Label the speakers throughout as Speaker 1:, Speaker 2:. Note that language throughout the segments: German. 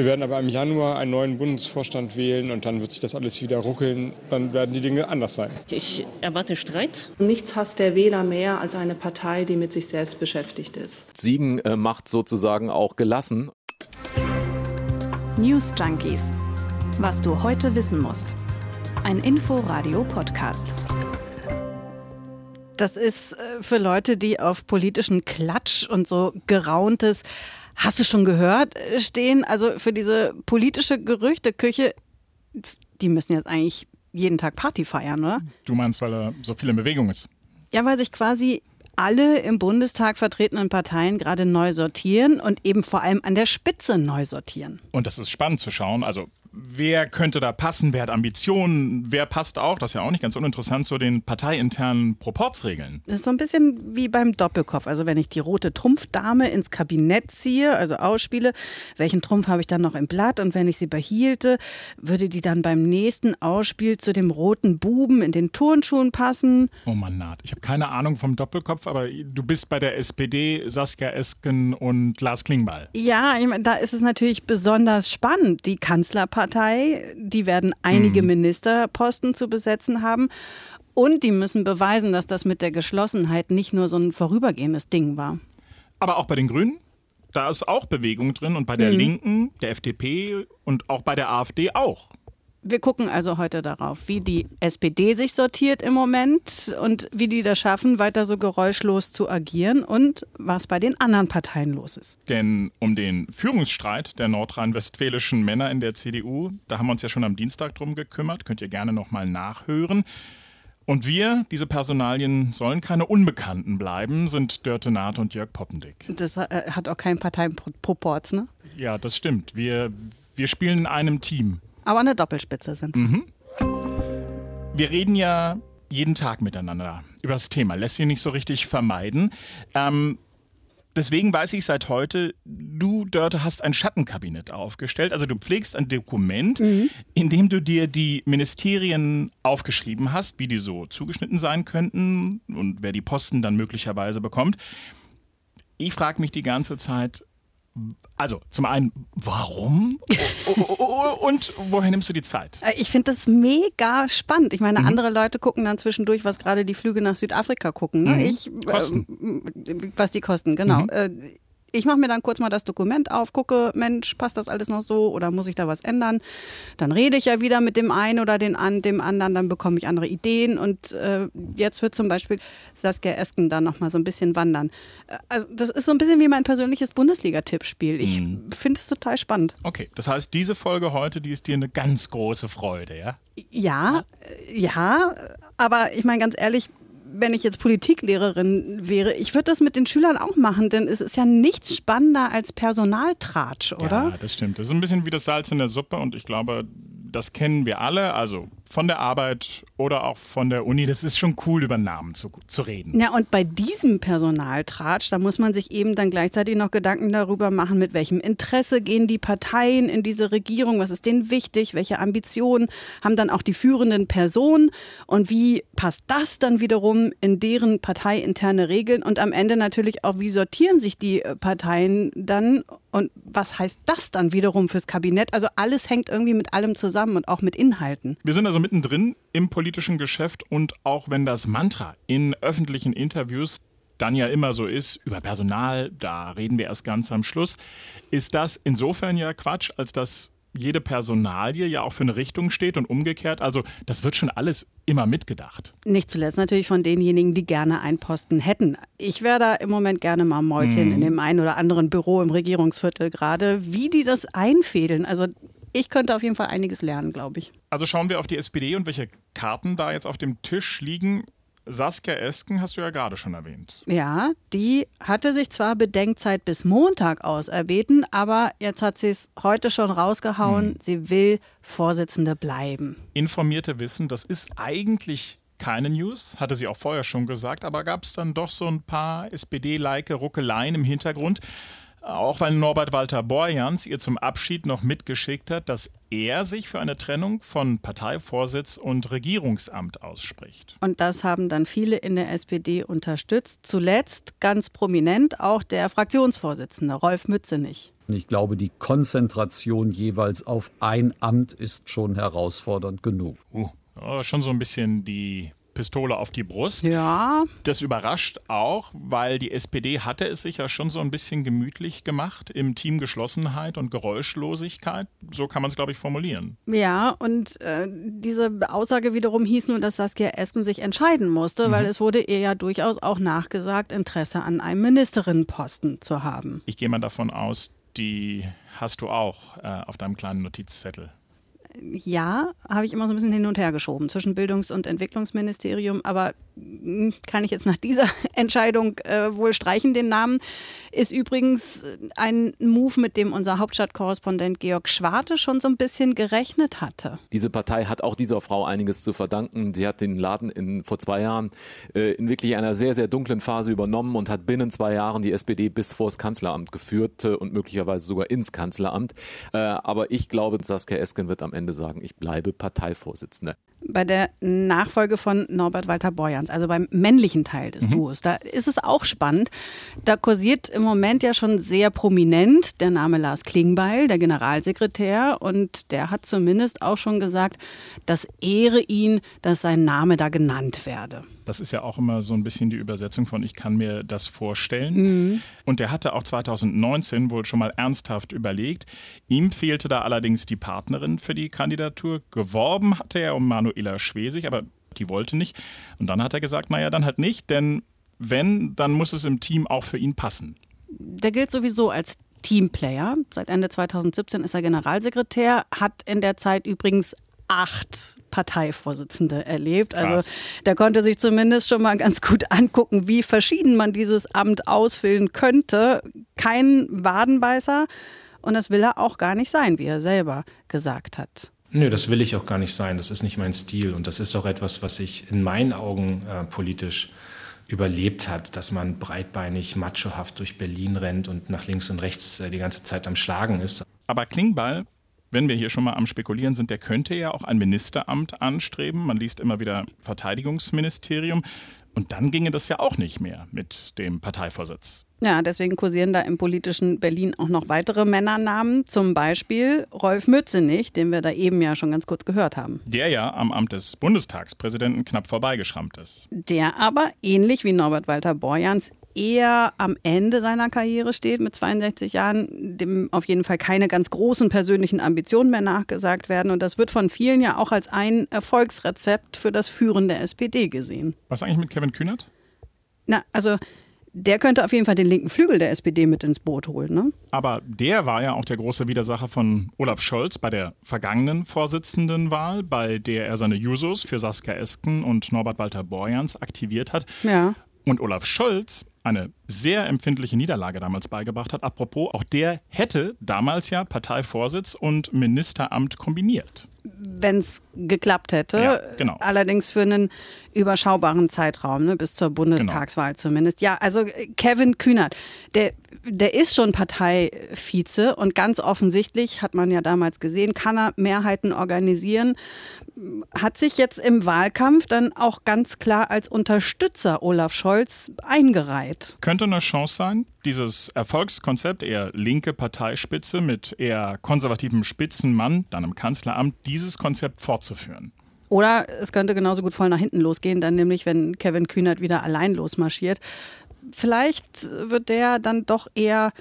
Speaker 1: Wir werden aber im Januar einen neuen Bundesvorstand wählen und dann wird sich das alles wieder ruckeln. Dann werden die Dinge anders sein.
Speaker 2: Ich erwarte Streit.
Speaker 3: Nichts hasst der Wähler mehr als eine Partei, die mit sich selbst beschäftigt ist.
Speaker 4: Siegen äh, macht sozusagen auch gelassen.
Speaker 5: News Junkies. Was du heute wissen musst. Ein Info-Radio-Podcast.
Speaker 6: Das ist äh, für Leute, die auf politischen Klatsch und so gerauntes Hast du schon gehört, äh, stehen? Also für diese politische Gerüchteküche, die müssen jetzt eigentlich jeden Tag Party feiern, oder?
Speaker 7: Du meinst, weil er so viel in Bewegung ist?
Speaker 6: Ja, weil sich quasi alle im Bundestag vertretenen Parteien gerade neu sortieren und eben vor allem an der Spitze neu sortieren.
Speaker 7: Und das ist spannend zu schauen. Also wer könnte da passen, wer hat Ambitionen, wer passt auch, das ist ja auch nicht ganz uninteressant, zu den parteiinternen Proportsregeln.
Speaker 6: Das ist so ein bisschen wie beim Doppelkopf. Also wenn ich die rote Trumpfdame ins Kabinett ziehe, also ausspiele, welchen Trumpf habe ich dann noch im Blatt und wenn ich sie behielte, würde die dann beim nächsten Ausspiel zu dem roten Buben in den Turnschuhen passen?
Speaker 7: Oh Mann, Naht. Ich habe keine Ahnung vom Doppelkopf, aber du bist bei der SPD, Saskia Esken und Lars Klingbeil.
Speaker 6: Ja, ich meine, da ist es natürlich besonders spannend. Die Kanzlerpartei Partei. Die werden einige mhm. Ministerposten zu besetzen haben. Und die müssen beweisen, dass das mit der Geschlossenheit nicht nur so ein vorübergehendes Ding war.
Speaker 7: Aber auch bei den Grünen? Da ist auch Bewegung drin und bei der mhm. Linken, der FDP und auch bei der AfD auch.
Speaker 6: Wir gucken also heute darauf, wie die SPD sich sortiert im Moment und wie die das schaffen, weiter so geräuschlos zu agieren und was bei den anderen Parteien los ist.
Speaker 7: Denn um den Führungsstreit der nordrhein-westfälischen Männer in der CDU, da haben wir uns ja schon am Dienstag drum gekümmert, könnt ihr gerne nochmal nachhören. Und wir, diese Personalien, sollen keine Unbekannten bleiben, sind Dörte Naht und Jörg Poppendick.
Speaker 6: Das äh, hat auch keinen Parteiproports, ne?
Speaker 7: Ja, das stimmt. Wir, wir spielen in einem Team
Speaker 6: aber eine Doppelspitze sind.
Speaker 7: Mhm. Wir reden ja jeden Tag miteinander über das Thema, lässt sich nicht so richtig vermeiden. Ähm, deswegen weiß ich seit heute, du, Dörte, hast ein Schattenkabinett aufgestellt. Also du pflegst ein Dokument, mhm. in dem du dir die Ministerien aufgeschrieben hast, wie die so zugeschnitten sein könnten und wer die Posten dann möglicherweise bekommt. Ich frage mich die ganze Zeit, also zum einen, warum? Und woher nimmst du die Zeit?
Speaker 6: Äh, ich finde das mega spannend. Ich meine, mhm. andere Leute gucken dann zwischendurch, was gerade die Flüge nach Südafrika gucken. Ne?
Speaker 7: Mhm.
Speaker 6: Ich,
Speaker 7: kosten.
Speaker 6: Äh, was die kosten, genau. Mhm. Ich mache mir dann kurz mal das Dokument auf, gucke, Mensch, passt das alles noch so oder muss ich da was ändern? Dann rede ich ja wieder mit dem einen oder den, an, dem anderen, dann bekomme ich andere Ideen und äh, jetzt wird zum Beispiel Saskia Esken da nochmal so ein bisschen wandern. Äh, also das ist so ein bisschen wie mein persönliches Bundesliga-Tippspiel. Ich mhm. finde es total spannend.
Speaker 7: Okay, das heißt, diese Folge heute, die ist dir eine ganz große Freude, ja?
Speaker 6: Ja, ja, aber ich meine ganz ehrlich, wenn ich jetzt Politiklehrerin wäre, ich würde das mit den Schülern auch machen, denn es ist ja nichts spannender als Personaltratsch, oder?
Speaker 7: Ja, das stimmt. Das ist ein bisschen wie das Salz in der Suppe und ich glaube, das kennen wir alle, also von der Arbeit oder auch von der Uni. Das ist schon cool, über Namen zu, zu reden.
Speaker 6: Ja, und bei diesem Personaltratsch, da muss man sich eben dann gleichzeitig noch Gedanken darüber machen, mit welchem Interesse gehen die Parteien in diese Regierung, was ist denen wichtig, welche Ambitionen haben dann auch die führenden Personen und wie passt das dann wiederum in deren parteiinterne Regeln und am Ende natürlich auch, wie sortieren sich die äh, Parteien dann und was heißt das dann wiederum fürs Kabinett? Also alles hängt irgendwie mit allem zusammen und auch mit Inhalten.
Speaker 7: Wir sind also mittendrin im politischen Geschäft und auch wenn das Mantra in öffentlichen Interviews dann ja immer so ist, über Personal, da reden wir erst ganz am Schluss, ist das insofern ja Quatsch, als dass jede Personalie ja auch für eine Richtung steht und umgekehrt. Also das wird schon alles immer mitgedacht.
Speaker 6: Nicht zuletzt natürlich von denjenigen, die gerne einen Posten hätten. Ich wäre da im Moment gerne mal Mäuschen mhm. in dem einen oder anderen Büro im Regierungsviertel gerade, wie die das einfädeln. Also ich könnte auf jeden Fall einiges lernen, glaube ich.
Speaker 7: Also schauen wir auf die SPD und welche Karten da jetzt auf dem Tisch liegen. Saskia Esken hast du ja gerade schon erwähnt.
Speaker 6: Ja, die hatte sich zwar Bedenkzeit bis Montag auserbeten, aber jetzt hat sie es heute schon rausgehauen. Hm. Sie will Vorsitzende bleiben.
Speaker 7: Informierte wissen, das ist eigentlich keine News, hatte sie auch vorher schon gesagt, aber gab es dann doch so ein paar SPD-like Ruckeleien im Hintergrund. Auch weil Norbert Walter Borjans ihr zum Abschied noch mitgeschickt hat, dass er sich für eine Trennung von Parteivorsitz und Regierungsamt ausspricht.
Speaker 6: Und das haben dann viele in der SPD unterstützt. Zuletzt ganz prominent auch der Fraktionsvorsitzende Rolf Mützenich.
Speaker 8: Ich glaube, die Konzentration jeweils auf ein Amt ist schon herausfordernd genug.
Speaker 7: Uh, schon so ein bisschen die Pistole auf die Brust.
Speaker 6: Ja.
Speaker 7: Das überrascht auch, weil die SPD hatte es sich ja schon so ein bisschen gemütlich gemacht im Team Geschlossenheit und Geräuschlosigkeit. So kann man es, glaube ich, formulieren.
Speaker 6: Ja, und äh, diese Aussage wiederum hieß nur, dass Saskia Esken sich entscheiden musste, mhm. weil es wurde ihr ja durchaus auch nachgesagt, Interesse an einem Ministerinnenposten zu haben.
Speaker 7: Ich gehe mal davon aus, die hast du auch äh, auf deinem kleinen Notizzettel
Speaker 6: ja, habe ich immer so ein bisschen hin und her geschoben zwischen Bildungs- und Entwicklungsministerium, aber hm, kann ich jetzt nach dieser Entscheidung äh, wohl streichen, den Namen. Ist übrigens ein Move, mit dem unser Hauptstadtkorrespondent Georg Schwarte schon so ein bisschen gerechnet hatte.
Speaker 4: Diese Partei hat auch dieser Frau einiges zu verdanken. Sie hat den Laden in, vor zwei Jahren äh, in wirklich einer sehr, sehr dunklen Phase übernommen und hat binnen zwei Jahren die SPD bis vors Kanzleramt geführt äh, und möglicherweise sogar ins Kanzleramt. Äh, aber ich glaube, Saskia Esken wird am Ende sagen, ich bleibe Parteivorsitzende
Speaker 6: bei der Nachfolge von Norbert Walter Borjans, also beim männlichen Teil des mhm. Duos. Da ist es auch spannend. Da kursiert im Moment ja schon sehr prominent der Name Lars Klingbeil, der Generalsekretär. Und der hat zumindest auch schon gesagt, das ehre ihn, dass sein Name da genannt werde.
Speaker 7: Das ist ja auch immer so ein bisschen die Übersetzung von ich kann mir das vorstellen. Mhm. Und der hatte auch 2019 wohl schon mal ernsthaft überlegt. Ihm fehlte da allerdings die Partnerin für die Kandidatur. Geworben hatte er um Manuela Schwesig, aber die wollte nicht. Und dann hat er gesagt, naja, dann halt nicht, denn wenn, dann muss es im Team auch für ihn passen.
Speaker 6: Der gilt sowieso als Teamplayer. Seit Ende 2017 ist er Generalsekretär, hat in der Zeit übrigens acht Parteivorsitzende erlebt. Also Krass. Also der konnte sich zumindest schon mal ganz gut angucken, wie verschieden man dieses Amt ausfüllen könnte. Kein Wadenbeißer. Und das will er auch gar nicht sein, wie er selber gesagt hat.
Speaker 9: Nö, das will ich auch gar nicht sein. Das ist nicht mein Stil. Und das ist auch etwas, was sich in meinen Augen äh, politisch überlebt hat, dass man breitbeinig, machohaft durch Berlin rennt und nach links und rechts äh, die ganze Zeit am Schlagen ist.
Speaker 7: Aber Klingbeil wenn wir hier schon mal am Spekulieren sind, der könnte ja auch ein Ministeramt anstreben. Man liest immer wieder Verteidigungsministerium. Und dann ginge das ja auch nicht mehr mit dem Parteivorsitz.
Speaker 6: Ja, deswegen kursieren da im politischen Berlin auch noch weitere Männernamen. Zum Beispiel Rolf Mützenich, den wir da eben ja schon ganz kurz gehört haben.
Speaker 7: Der ja am Amt des Bundestagspräsidenten knapp vorbeigeschrammt ist.
Speaker 6: Der aber, ähnlich wie Norbert Walter Borjans, eher am Ende seiner Karriere steht, mit 62 Jahren, dem auf jeden Fall keine ganz großen persönlichen Ambitionen mehr nachgesagt werden. Und das wird von vielen ja auch als ein Erfolgsrezept für das Führen der SPD gesehen.
Speaker 7: Was eigentlich mit Kevin Kühnert?
Speaker 6: Na, also der könnte auf jeden Fall den linken Flügel der SPD mit ins Boot holen. Ne?
Speaker 7: Aber der war ja auch der große Widersacher von Olaf Scholz bei der vergangenen Vorsitzendenwahl, bei der er seine Jusos für Saskia Esken und Norbert Walter Borjans aktiviert hat.
Speaker 6: Ja.
Speaker 7: Und Olaf Scholz eine sehr empfindliche Niederlage damals beigebracht hat. Apropos, auch der hätte damals ja Parteivorsitz und Ministeramt kombiniert.
Speaker 6: Wenn es geklappt hätte.
Speaker 7: Ja, genau.
Speaker 6: Allerdings für einen überschaubaren Zeitraum, ne, bis zur Bundestagswahl genau. zumindest. Ja, also äh, Kevin Kühnert, der, der ist schon Parteivize und ganz offensichtlich, hat man ja damals gesehen, kann er Mehrheiten organisieren hat sich jetzt im Wahlkampf dann auch ganz klar als Unterstützer Olaf Scholz eingereiht.
Speaker 7: Könnte eine Chance sein, dieses Erfolgskonzept, eher linke Parteispitze mit eher konservativem Spitzenmann, dann im Kanzleramt, dieses Konzept fortzuführen.
Speaker 6: Oder es könnte genauso gut voll nach hinten losgehen, dann nämlich, wenn Kevin Kühnert wieder allein losmarschiert. Vielleicht wird der dann doch eher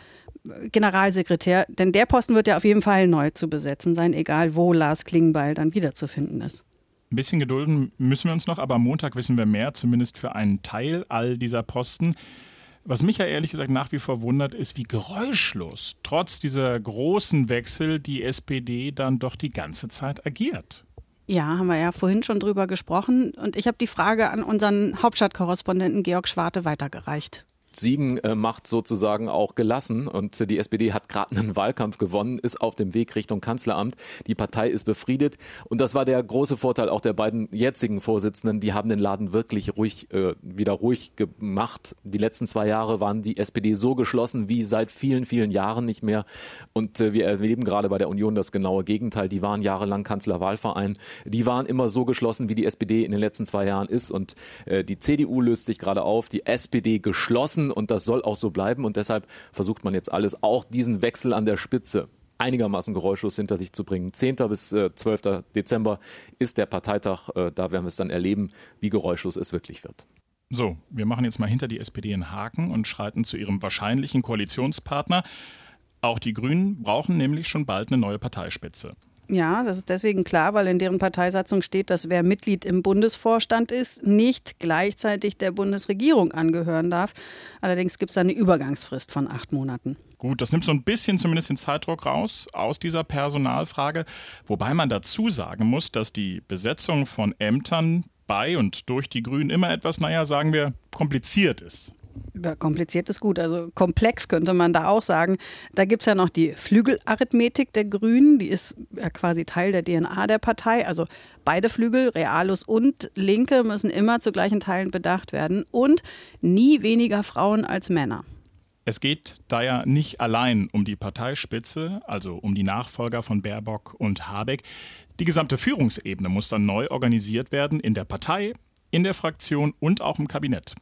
Speaker 6: Generalsekretär, denn der Posten wird ja auf jeden Fall neu zu besetzen sein, egal wo Lars Klingbeil dann wiederzufinden ist.
Speaker 7: Ein bisschen gedulden müssen wir uns noch, aber am Montag wissen wir mehr, zumindest für einen Teil all dieser Posten. Was mich ja ehrlich gesagt nach wie vor wundert, ist, wie geräuschlos trotz dieser großen Wechsel die SPD dann doch die ganze Zeit agiert.
Speaker 6: Ja, haben wir ja vorhin schon drüber gesprochen. Und ich habe die Frage an unseren Hauptstadtkorrespondenten Georg Schwarte weitergereicht.
Speaker 4: Siegen äh, macht sozusagen auch gelassen und die SPD hat gerade einen Wahlkampf gewonnen, ist auf dem Weg Richtung Kanzleramt. Die Partei ist befriedet und das war der große Vorteil auch der beiden jetzigen Vorsitzenden. Die haben den Laden wirklich ruhig äh, wieder ruhig gemacht. Die letzten zwei Jahre waren die SPD so geschlossen wie seit vielen vielen Jahren nicht mehr und äh, wir erleben gerade bei der Union das genaue Gegenteil. Die waren jahrelang Kanzlerwahlverein. Die waren immer so geschlossen wie die SPD in den letzten zwei Jahren ist und äh, die CDU löst sich gerade auf, die SPD geschlossen und das soll auch so bleiben. Und deshalb versucht man jetzt alles, auch diesen Wechsel an der Spitze einigermaßen geräuschlos hinter sich zu bringen. 10. bis 12. Äh, Dezember ist der Parteitag. Äh, da werden wir es dann erleben, wie geräuschlos es wirklich wird.
Speaker 7: So, wir machen jetzt mal hinter die SPD einen Haken und schreiten zu ihrem wahrscheinlichen Koalitionspartner. Auch die Grünen brauchen nämlich schon bald eine neue Parteispitze.
Speaker 6: Ja, das ist deswegen klar, weil in deren Parteisatzung steht, dass wer Mitglied im Bundesvorstand ist, nicht gleichzeitig der Bundesregierung angehören darf. Allerdings gibt es eine Übergangsfrist von acht Monaten.
Speaker 7: Gut, das nimmt so ein bisschen zumindest den Zeitdruck raus aus dieser Personalfrage. Wobei man dazu sagen muss, dass die Besetzung von Ämtern bei und durch die Grünen immer etwas, naja, sagen wir, kompliziert ist.
Speaker 6: Ja, kompliziert ist gut. Also komplex könnte man da auch sagen. Da gibt es ja noch die Flügelarithmetik der Grünen. Die ist ja quasi Teil der DNA der Partei. Also beide Flügel, Realus und Linke, müssen immer zu gleichen Teilen bedacht werden. Und nie weniger Frauen als Männer.
Speaker 7: Es geht da ja nicht allein um die Parteispitze, also um die Nachfolger von Baerbock und Habeck. Die gesamte Führungsebene muss dann neu organisiert werden in der Partei, in der Fraktion und auch im Kabinett.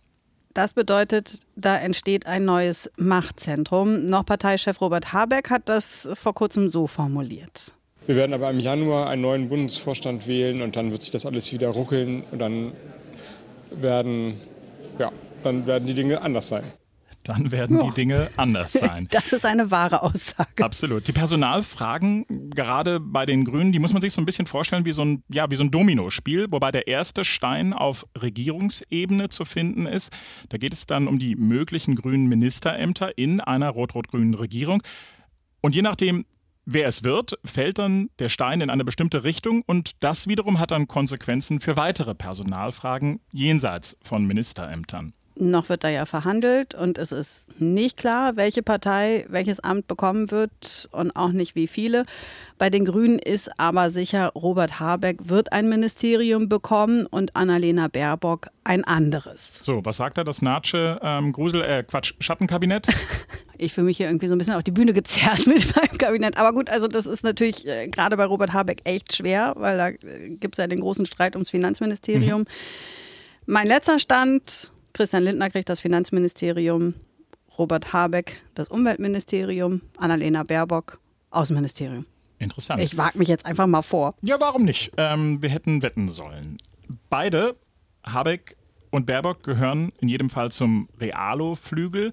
Speaker 6: Das bedeutet, da entsteht ein neues Machtzentrum. Noch Parteichef Robert Habeck hat das vor kurzem so formuliert.
Speaker 1: Wir werden aber im Januar einen neuen Bundesvorstand wählen und dann wird sich das alles wieder ruckeln und dann werden, ja, dann werden die Dinge anders sein
Speaker 7: dann werden die Dinge anders sein.
Speaker 6: Das ist eine wahre Aussage.
Speaker 7: Absolut. Die Personalfragen, gerade bei den Grünen, die muss man sich so ein bisschen vorstellen wie so ein, ja, wie so ein Dominospiel, wobei der erste Stein auf Regierungsebene zu finden ist. Da geht es dann um die möglichen grünen Ministerämter in einer rot-rot-grünen Regierung. Und je nachdem, wer es wird, fällt dann der Stein in eine bestimmte Richtung und das wiederum hat dann Konsequenzen für weitere Personalfragen jenseits von Ministerämtern.
Speaker 6: Noch wird da ja verhandelt und es ist nicht klar, welche Partei welches Amt bekommen wird und auch nicht wie viele. Bei den Grünen ist aber sicher, Robert Habeck wird ein Ministerium bekommen und Annalena Baerbock ein anderes.
Speaker 7: So, was sagt er, das Natsche ähm, Grusel, äh, Quatsch, Schattenkabinett?
Speaker 6: ich fühle mich hier irgendwie so ein bisschen auf die Bühne gezerrt mit meinem Kabinett. Aber gut, also das ist natürlich äh, gerade bei Robert Habeck echt schwer, weil da äh, gibt es ja den großen Streit ums Finanzministerium. Mhm. Mein letzter Stand Christian Lindner kriegt das Finanzministerium, Robert Habeck das Umweltministerium, Annalena Baerbock Außenministerium.
Speaker 7: Interessant.
Speaker 6: Ich wage mich jetzt einfach mal vor.
Speaker 7: Ja, warum nicht? Ähm, wir hätten wetten sollen. Beide, Habeck und Baerbock, gehören in jedem Fall zum Realo-Flügel.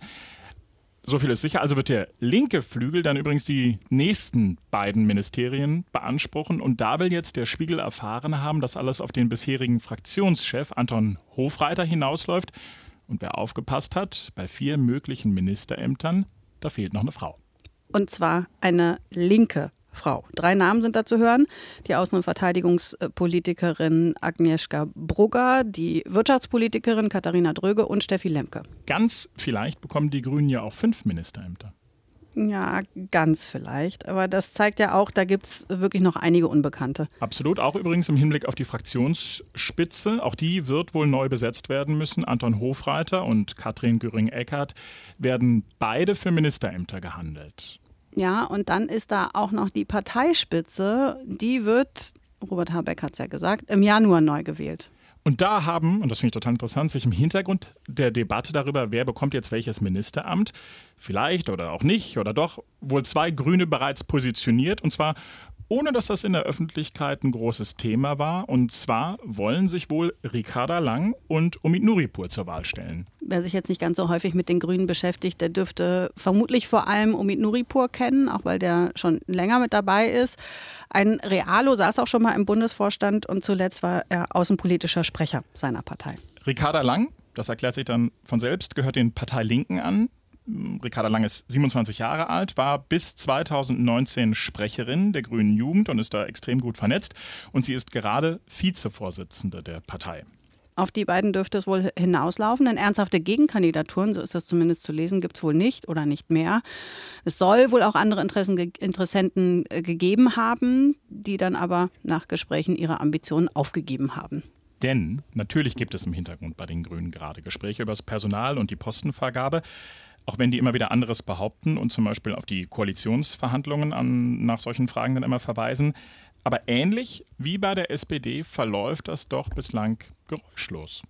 Speaker 7: So viel ist sicher. Also wird der linke Flügel dann übrigens die nächsten beiden Ministerien beanspruchen. Und da will jetzt der Spiegel erfahren haben, dass alles auf den bisherigen Fraktionschef Anton Hofreiter hinausläuft. Und wer aufgepasst hat, bei vier möglichen Ministerämtern, da fehlt noch eine Frau.
Speaker 6: Und zwar eine linke Frau. Drei Namen sind da zu hören. Die Außen- und Verteidigungspolitikerin Agnieszka Brugger, die Wirtschaftspolitikerin Katharina Dröge und Steffi Lemke.
Speaker 7: Ganz vielleicht bekommen die Grünen ja auch fünf Ministerämter.
Speaker 6: Ja, ganz vielleicht. Aber das zeigt ja auch, da gibt es wirklich noch einige Unbekannte.
Speaker 7: Absolut. Auch übrigens im Hinblick auf die Fraktionsspitze. Auch die wird wohl neu besetzt werden müssen. Anton Hofreiter und Katrin Göring-Eckardt werden beide für Ministerämter gehandelt.
Speaker 6: Ja, und dann ist da auch noch die Parteispitze, die wird, Robert Habeck hat es ja gesagt, im Januar neu gewählt.
Speaker 7: Und da haben, und das finde ich total interessant, sich im Hintergrund der Debatte darüber, wer bekommt jetzt welches Ministeramt, vielleicht oder auch nicht oder doch, wohl zwei Grüne bereits positioniert. Und zwar ohne dass das in der Öffentlichkeit ein großes Thema war. Und zwar wollen sich wohl Ricarda Lang und Omid Nuripur zur Wahl stellen.
Speaker 6: Wer sich jetzt nicht ganz so häufig mit den Grünen beschäftigt, der dürfte vermutlich vor allem Omid Nuripur kennen, auch weil der schon länger mit dabei ist. Ein Realo saß auch schon mal im Bundesvorstand und zuletzt war er außenpolitischer Sprecher seiner Partei.
Speaker 7: Ricarda Lang, das erklärt sich dann von selbst, gehört den Parteilinken an. Ricarda Lang ist 27 Jahre alt, war bis 2019 Sprecherin der Grünen Jugend und ist da extrem gut vernetzt. Und sie ist gerade Vizevorsitzende der Partei.
Speaker 6: Auf die beiden dürfte es wohl hinauslaufen. Denn ernsthafte Gegenkandidaturen, so ist das zumindest zu lesen, gibt es wohl nicht oder nicht mehr. Es soll wohl auch andere Interessen, Interessenten äh, gegeben haben, die dann aber nach Gesprächen ihre Ambitionen aufgegeben haben.
Speaker 7: Denn natürlich gibt es im Hintergrund bei den Grünen gerade Gespräche über das Personal und die Postenvergabe auch wenn die immer wieder anderes behaupten und zum Beispiel auf die Koalitionsverhandlungen an, nach solchen Fragen dann immer verweisen. Aber ähnlich wie bei der SPD verläuft das doch bislang geräuschlos.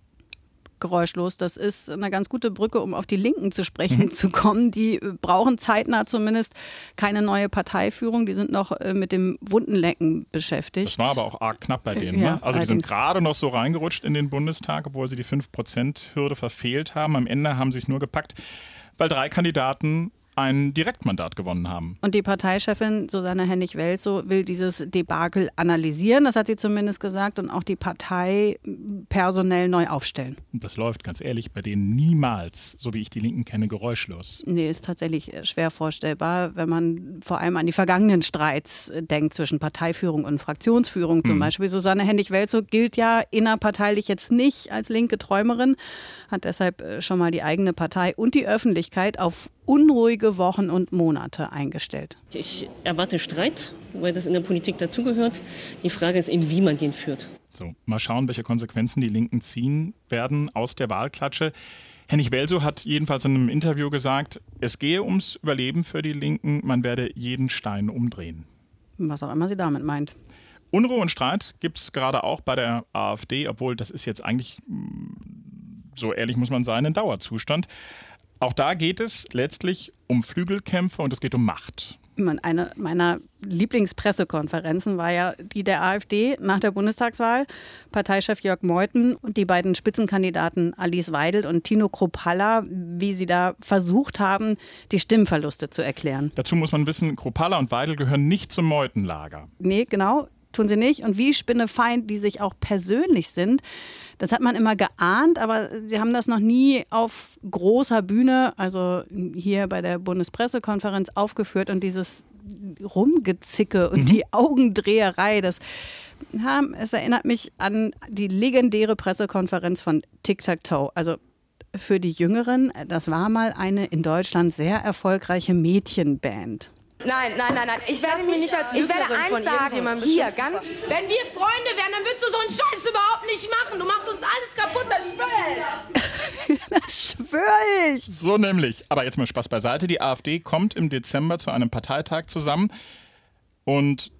Speaker 6: geräuschlos. Das ist eine ganz gute Brücke, um auf die Linken zu sprechen mhm. zu kommen. Die brauchen zeitnah zumindest keine neue Parteiführung. Die sind noch äh, mit dem Wundenlecken beschäftigt.
Speaker 7: Das war aber auch arg knapp bei denen. Ja, ne? Also die sind gerade noch so reingerutscht in den Bundestag, obwohl sie die 5%-Hürde verfehlt haben. Am Ende haben sie es nur gepackt, weil drei Kandidaten ein Direktmandat gewonnen haben.
Speaker 6: Und die Parteichefin Susanne Hennig-Welso will dieses Debakel analysieren, das hat sie zumindest gesagt, und auch die Partei personell neu aufstellen.
Speaker 7: Das läuft ganz ehrlich bei denen niemals, so wie ich die Linken kenne, geräuschlos.
Speaker 6: Nee, ist tatsächlich schwer vorstellbar, wenn man vor allem an die vergangenen Streits denkt zwischen Parteiführung und Fraktionsführung zum mhm. Beispiel. Susanne Hennig-Welso gilt ja innerparteilich jetzt nicht als linke Träumerin, hat deshalb schon mal die eigene Partei und die Öffentlichkeit auf unruhige Wochen und Monate eingestellt.
Speaker 2: Ich erwarte Streit, weil das in der Politik dazugehört. Die Frage ist eben, wie man den führt.
Speaker 7: So, mal schauen, welche Konsequenzen die Linken ziehen werden aus der Wahlklatsche. Hennig Welso hat jedenfalls in einem Interview gesagt, es gehe ums Überleben für die Linken, man werde jeden Stein umdrehen.
Speaker 6: Was auch immer sie damit meint.
Speaker 7: Unruhe und Streit gibt es gerade auch bei der AfD, obwohl das ist jetzt eigentlich, so ehrlich muss man sein, ein Dauerzustand. Auch da geht es letztlich um Flügelkämpfe und es geht um Macht.
Speaker 6: Eine meiner Lieblingspressekonferenzen war ja die der AfD nach der Bundestagswahl. Parteichef Jörg Meuthen und die beiden Spitzenkandidaten Alice Weidel und Tino Kropalla, wie sie da versucht haben, die Stimmverluste zu erklären.
Speaker 7: Dazu muss man wissen, Kropalla und Weidel gehören nicht zum Meuthen-Lager.
Speaker 6: Nee, genau tun sie nicht. Und wie Spinnefeind die sich auch persönlich sind, das hat man immer geahnt, aber sie haben das noch nie auf großer Bühne, also hier bei der Bundespressekonferenz aufgeführt und dieses Rumgezicke und mhm. die Augendreherei, das ja, es erinnert mich an die legendäre Pressekonferenz von Tic Tac Toe. Also für die Jüngeren, das war mal eine in Deutschland sehr erfolgreiche Mädchenband.
Speaker 10: Nein, nein, nein, nein. Ich werde mich nicht als ich werde eins von sagen, hier, ganz, wenn wir Freunde wären, dann würdest du so einen Scheiß überhaupt nicht machen. Du machst uns alles kaputt, das schwöre
Speaker 6: ich. das schwöre ich.
Speaker 7: So nämlich. Aber jetzt mal Spaß beiseite. Die AfD kommt im Dezember zu einem Parteitag zusammen und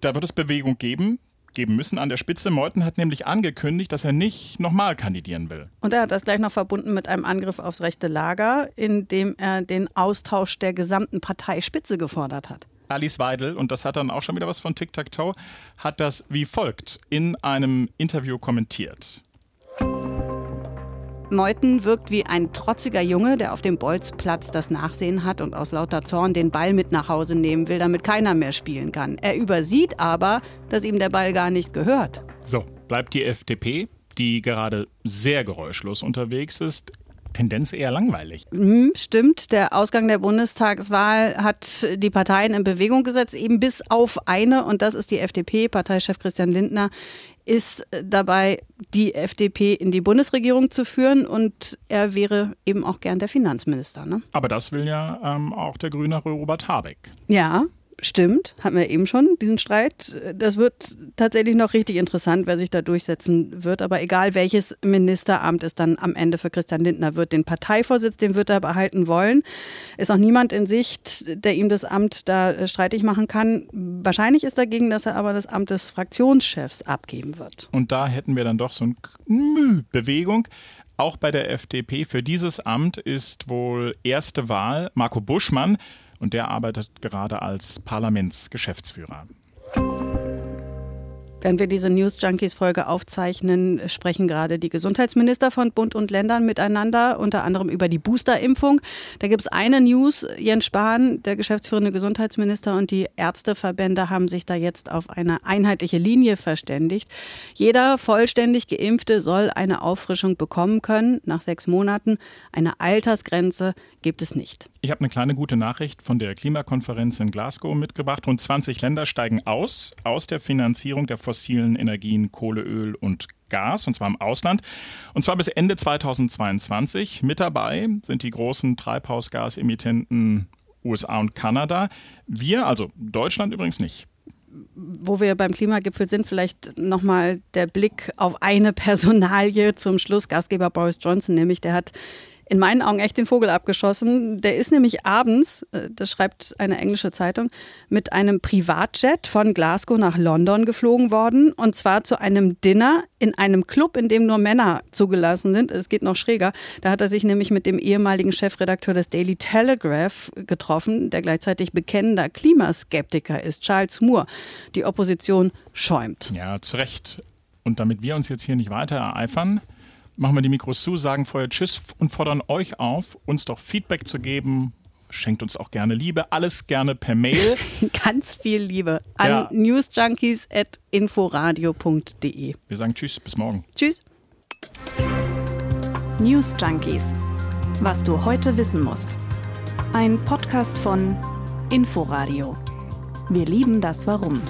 Speaker 7: da wird es Bewegung geben geben müssen an der Spitze. Meuthen hat nämlich angekündigt, dass er nicht nochmal kandidieren will.
Speaker 6: Und er hat das gleich noch verbunden mit einem Angriff aufs rechte Lager, in dem er den Austausch der gesamten Parteispitze gefordert hat.
Speaker 7: Alice Weidel, und das hat dann auch schon wieder was von Tic-Tac-Toe, hat das wie folgt in einem Interview kommentiert.
Speaker 6: Meuthen wirkt wie ein trotziger Junge, der auf dem Bolzplatz das Nachsehen hat und aus lauter Zorn den Ball mit nach Hause nehmen will, damit keiner mehr spielen kann. Er übersieht aber, dass ihm der Ball gar nicht gehört.
Speaker 7: So, bleibt die FDP, die gerade sehr geräuschlos unterwegs ist, Tendenz eher langweilig.
Speaker 6: Mhm, stimmt. Der Ausgang der Bundestagswahl hat die Parteien in Bewegung gesetzt, eben bis auf eine, und das ist die FDP. Parteichef Christian Lindner ist dabei, die FDP in die Bundesregierung zu führen und er wäre eben auch gern der Finanzminister. Ne?
Speaker 7: Aber das will ja ähm, auch der Grüne Robert Habeck.
Speaker 6: Ja, Stimmt, hatten wir eben schon, diesen Streit. Das wird tatsächlich noch richtig interessant, wer sich da durchsetzen wird. Aber egal welches Ministeramt es dann am Ende für Christian Lindner wird, den Parteivorsitz, den wird er behalten wollen. Ist auch niemand in Sicht, der ihm das Amt da streitig machen kann. Wahrscheinlich ist dagegen, dass er aber das Amt des Fraktionschefs abgeben wird.
Speaker 7: Und da hätten wir dann doch so eine Bewegung. Auch bei der FDP für dieses Amt ist wohl erste Wahl Marco Buschmann und der arbeitet gerade als Parlamentsgeschäftsführer.
Speaker 6: Während wir diese News Junkies Folge aufzeichnen, sprechen gerade die Gesundheitsminister von Bund und Ländern miteinander, unter anderem über die Boosterimpfung. Da gibt es eine News. Jens Spahn, der geschäftsführende Gesundheitsminister und die Ärzteverbände haben sich da jetzt auf eine einheitliche Linie verständigt. Jeder vollständig Geimpfte soll eine Auffrischung bekommen können nach sechs Monaten. Eine Altersgrenze gibt es nicht.
Speaker 7: Ich habe eine kleine gute Nachricht von der Klimakonferenz in Glasgow mitgebracht. Rund 20 Länder steigen aus aus der Finanzierung der fossilen Energien Kohle, Öl und Gas, und zwar im Ausland. Und zwar bis Ende 2022. Mit dabei sind die großen Treibhausgasemittenten USA und Kanada. Wir, also Deutschland übrigens nicht
Speaker 6: wo wir beim Klimagipfel sind, vielleicht nochmal der Blick auf eine Personalie zum Schluss. Gastgeber Boris Johnson, nämlich der hat in meinen Augen echt den Vogel abgeschossen. Der ist nämlich abends, äh, das schreibt eine englische Zeitung, mit einem Privatjet von Glasgow nach London geflogen worden. Und zwar zu einem Dinner in einem Club, in dem nur Männer zugelassen sind. Es geht noch schräger. Da hat er sich nämlich mit dem ehemaligen Chefredakteur des Daily Telegraph getroffen, der gleichzeitig bekennender Klimaskeptiker ist, Charles Moore. Die Opposition schäumt.
Speaker 7: Ja, zu Recht. Und damit wir uns jetzt hier nicht weiter ereifern, machen wir die Mikros zu, sagen vorher Tschüss und fordern euch auf, uns doch Feedback zu geben. Schenkt uns auch gerne Liebe, alles gerne per Mail.
Speaker 6: Ganz viel Liebe an ja. newsjunkies.inforadio.de.
Speaker 7: Wir sagen Tschüss, bis morgen.
Speaker 6: Tschüss.
Speaker 5: News Junkies. Was du heute wissen musst. Ein Podcast von Inforadio. Wir lieben das Warum.